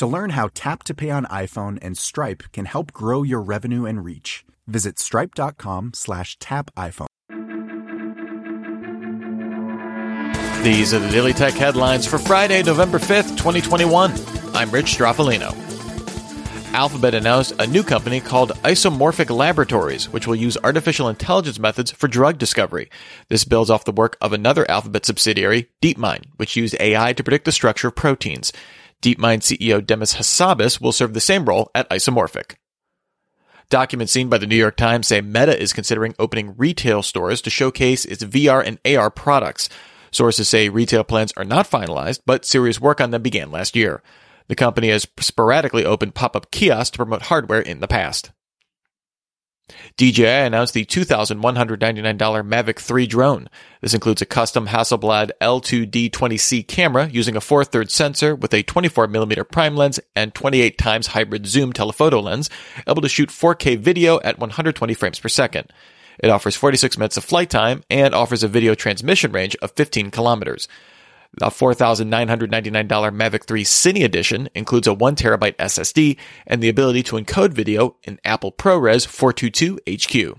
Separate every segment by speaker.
Speaker 1: To learn how Tap to Pay on iPhone and Stripe can help grow your revenue and reach, visit stripe.com slash tap iPhone.
Speaker 2: These are the Daily Tech headlines for Friday, November 5th, 2021. I'm Rich Stroffolino. Alphabet announced a new company called Isomorphic Laboratories, which will use artificial intelligence methods for drug discovery. This builds off the work of another Alphabet subsidiary, DeepMind, which used AI to predict the structure of proteins. DeepMind CEO Demis Hassabis will serve the same role at Isomorphic. Documents seen by the New York Times say Meta is considering opening retail stores to showcase its VR and AR products. Sources say retail plans are not finalized, but serious work on them began last year. The company has sporadically opened pop-up kiosks to promote hardware in the past. DJI announced the $2,199 Mavic 3 drone. This includes a custom Hasselblad L2D20C camera using a 4 3 sensor with a 24mm prime lens and 28 times hybrid zoom telephoto lens, able to shoot 4K video at 120 frames per second. It offers 46 minutes of flight time and offers a video transmission range of 15 kilometers. The $4,999 Mavic 3 Cine Edition includes a 1TB SSD and the ability to encode video in Apple ProRes 422 HQ.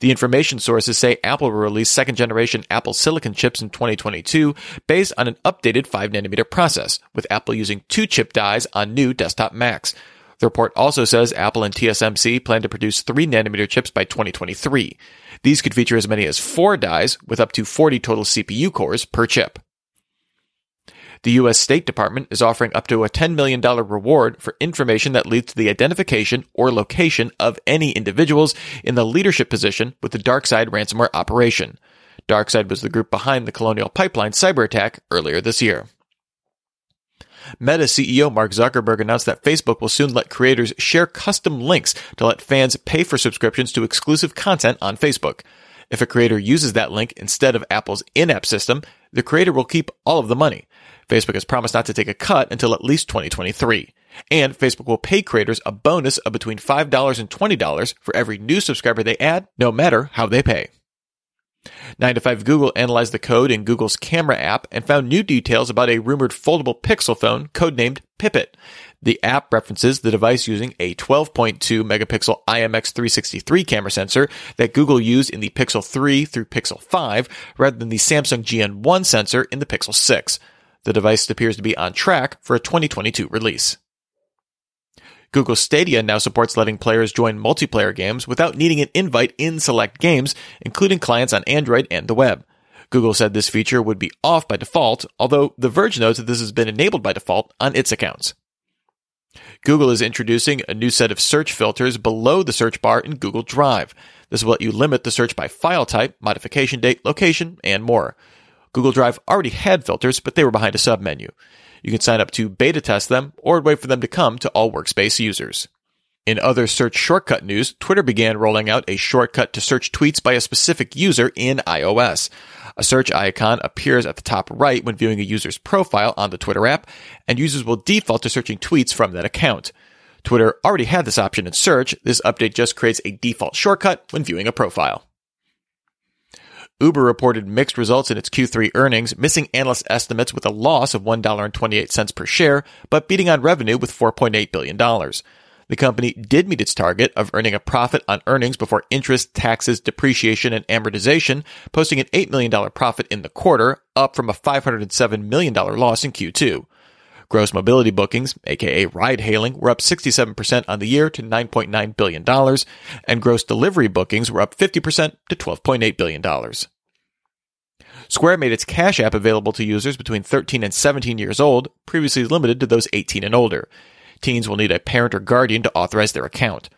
Speaker 2: The information sources say Apple will release second generation Apple Silicon chips in 2022 based on an updated 5nm process, with Apple using two chip dies on new desktop Macs. The report also says Apple and TSMC plan to produce 3 nanometer chips by 2023. These could feature as many as 4 dies with up to 40 total CPU cores per chip. The U.S. State Department is offering up to a $10 million reward for information that leads to the identification or location of any individuals in the leadership position with the DarkSide ransomware operation. DarkSide was the group behind the Colonial Pipeline cyber attack earlier this year. Meta CEO Mark Zuckerberg announced that Facebook will soon let creators share custom links to let fans pay for subscriptions to exclusive content on Facebook. If a creator uses that link instead of Apple's in-app system, the creator will keep all of the money. Facebook has promised not to take a cut until at least 2023. And Facebook will pay creators a bonus of between $5 and $20 for every new subscriber they add, no matter how they pay. 9 to 5 Google analyzed the code in Google's camera app and found new details about a rumored foldable Pixel phone codenamed Pipit. The app references the device using a 12.2 megapixel IMX363 camera sensor that Google used in the Pixel 3 through Pixel 5 rather than the Samsung GN1 sensor in the Pixel 6. The device appears to be on track for a 2022 release. Google Stadia now supports letting players join multiplayer games without needing an invite in select games, including clients on Android and the web. Google said this feature would be off by default, although The Verge notes that this has been enabled by default on its accounts. Google is introducing a new set of search filters below the search bar in Google Drive. This will let you limit the search by file type, modification date, location, and more. Google Drive already had filters, but they were behind a submenu. You can sign up to beta test them or wait for them to come to all workspace users. In other search shortcut news, Twitter began rolling out a shortcut to search tweets by a specific user in iOS. A search icon appears at the top right when viewing a user's profile on the Twitter app, and users will default to searching tweets from that account. Twitter already had this option in search. This update just creates a default shortcut when viewing a profile. Uber reported mixed results in its Q3 earnings, missing analyst estimates with a loss of $1.28 per share, but beating on revenue with $4.8 billion. The company did meet its target of earning a profit on earnings before interest, taxes, depreciation, and amortization, posting an $8 million profit in the quarter, up from a $507 million loss in Q2. Gross mobility bookings, aka ride hailing, were up 67% on the year to $9.9 billion, and gross delivery bookings were up 50% to $12.8 billion. Square made its Cash App available to users between 13 and 17 years old, previously limited to those 18 and older. Teens will need a parent or guardian to authorize their account.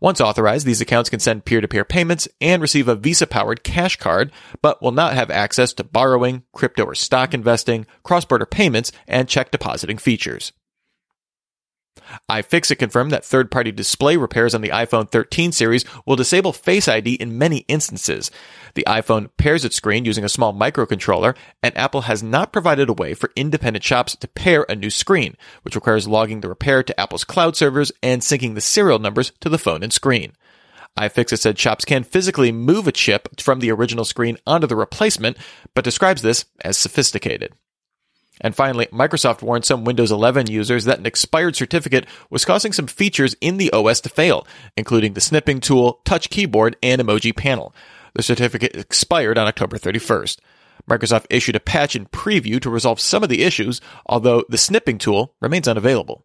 Speaker 2: Once authorized, these accounts can send peer to peer payments and receive a Visa powered cash card, but will not have access to borrowing, crypto or stock investing, cross border payments, and check depositing features iFixit confirmed that third party display repairs on the iPhone 13 series will disable Face ID in many instances. The iPhone pairs its screen using a small microcontroller, and Apple has not provided a way for independent shops to pair a new screen, which requires logging the repair to Apple's cloud servers and syncing the serial numbers to the phone and screen. iFixit said shops can physically move a chip from the original screen onto the replacement, but describes this as sophisticated. And finally, Microsoft warned some Windows 11 users that an expired certificate was causing some features in the OS to fail, including the snipping tool, touch keyboard, and emoji panel. The certificate expired on October 31st. Microsoft issued a patch in preview to resolve some of the issues, although the snipping tool remains unavailable.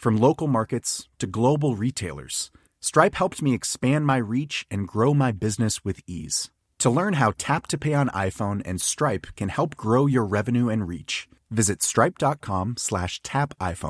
Speaker 1: From local markets to global retailers, Stripe helped me expand my reach and grow my business with ease. To learn how Tap to Pay on iPhone and Stripe can help grow your revenue and reach, visit stripe.com slash tap iPhone.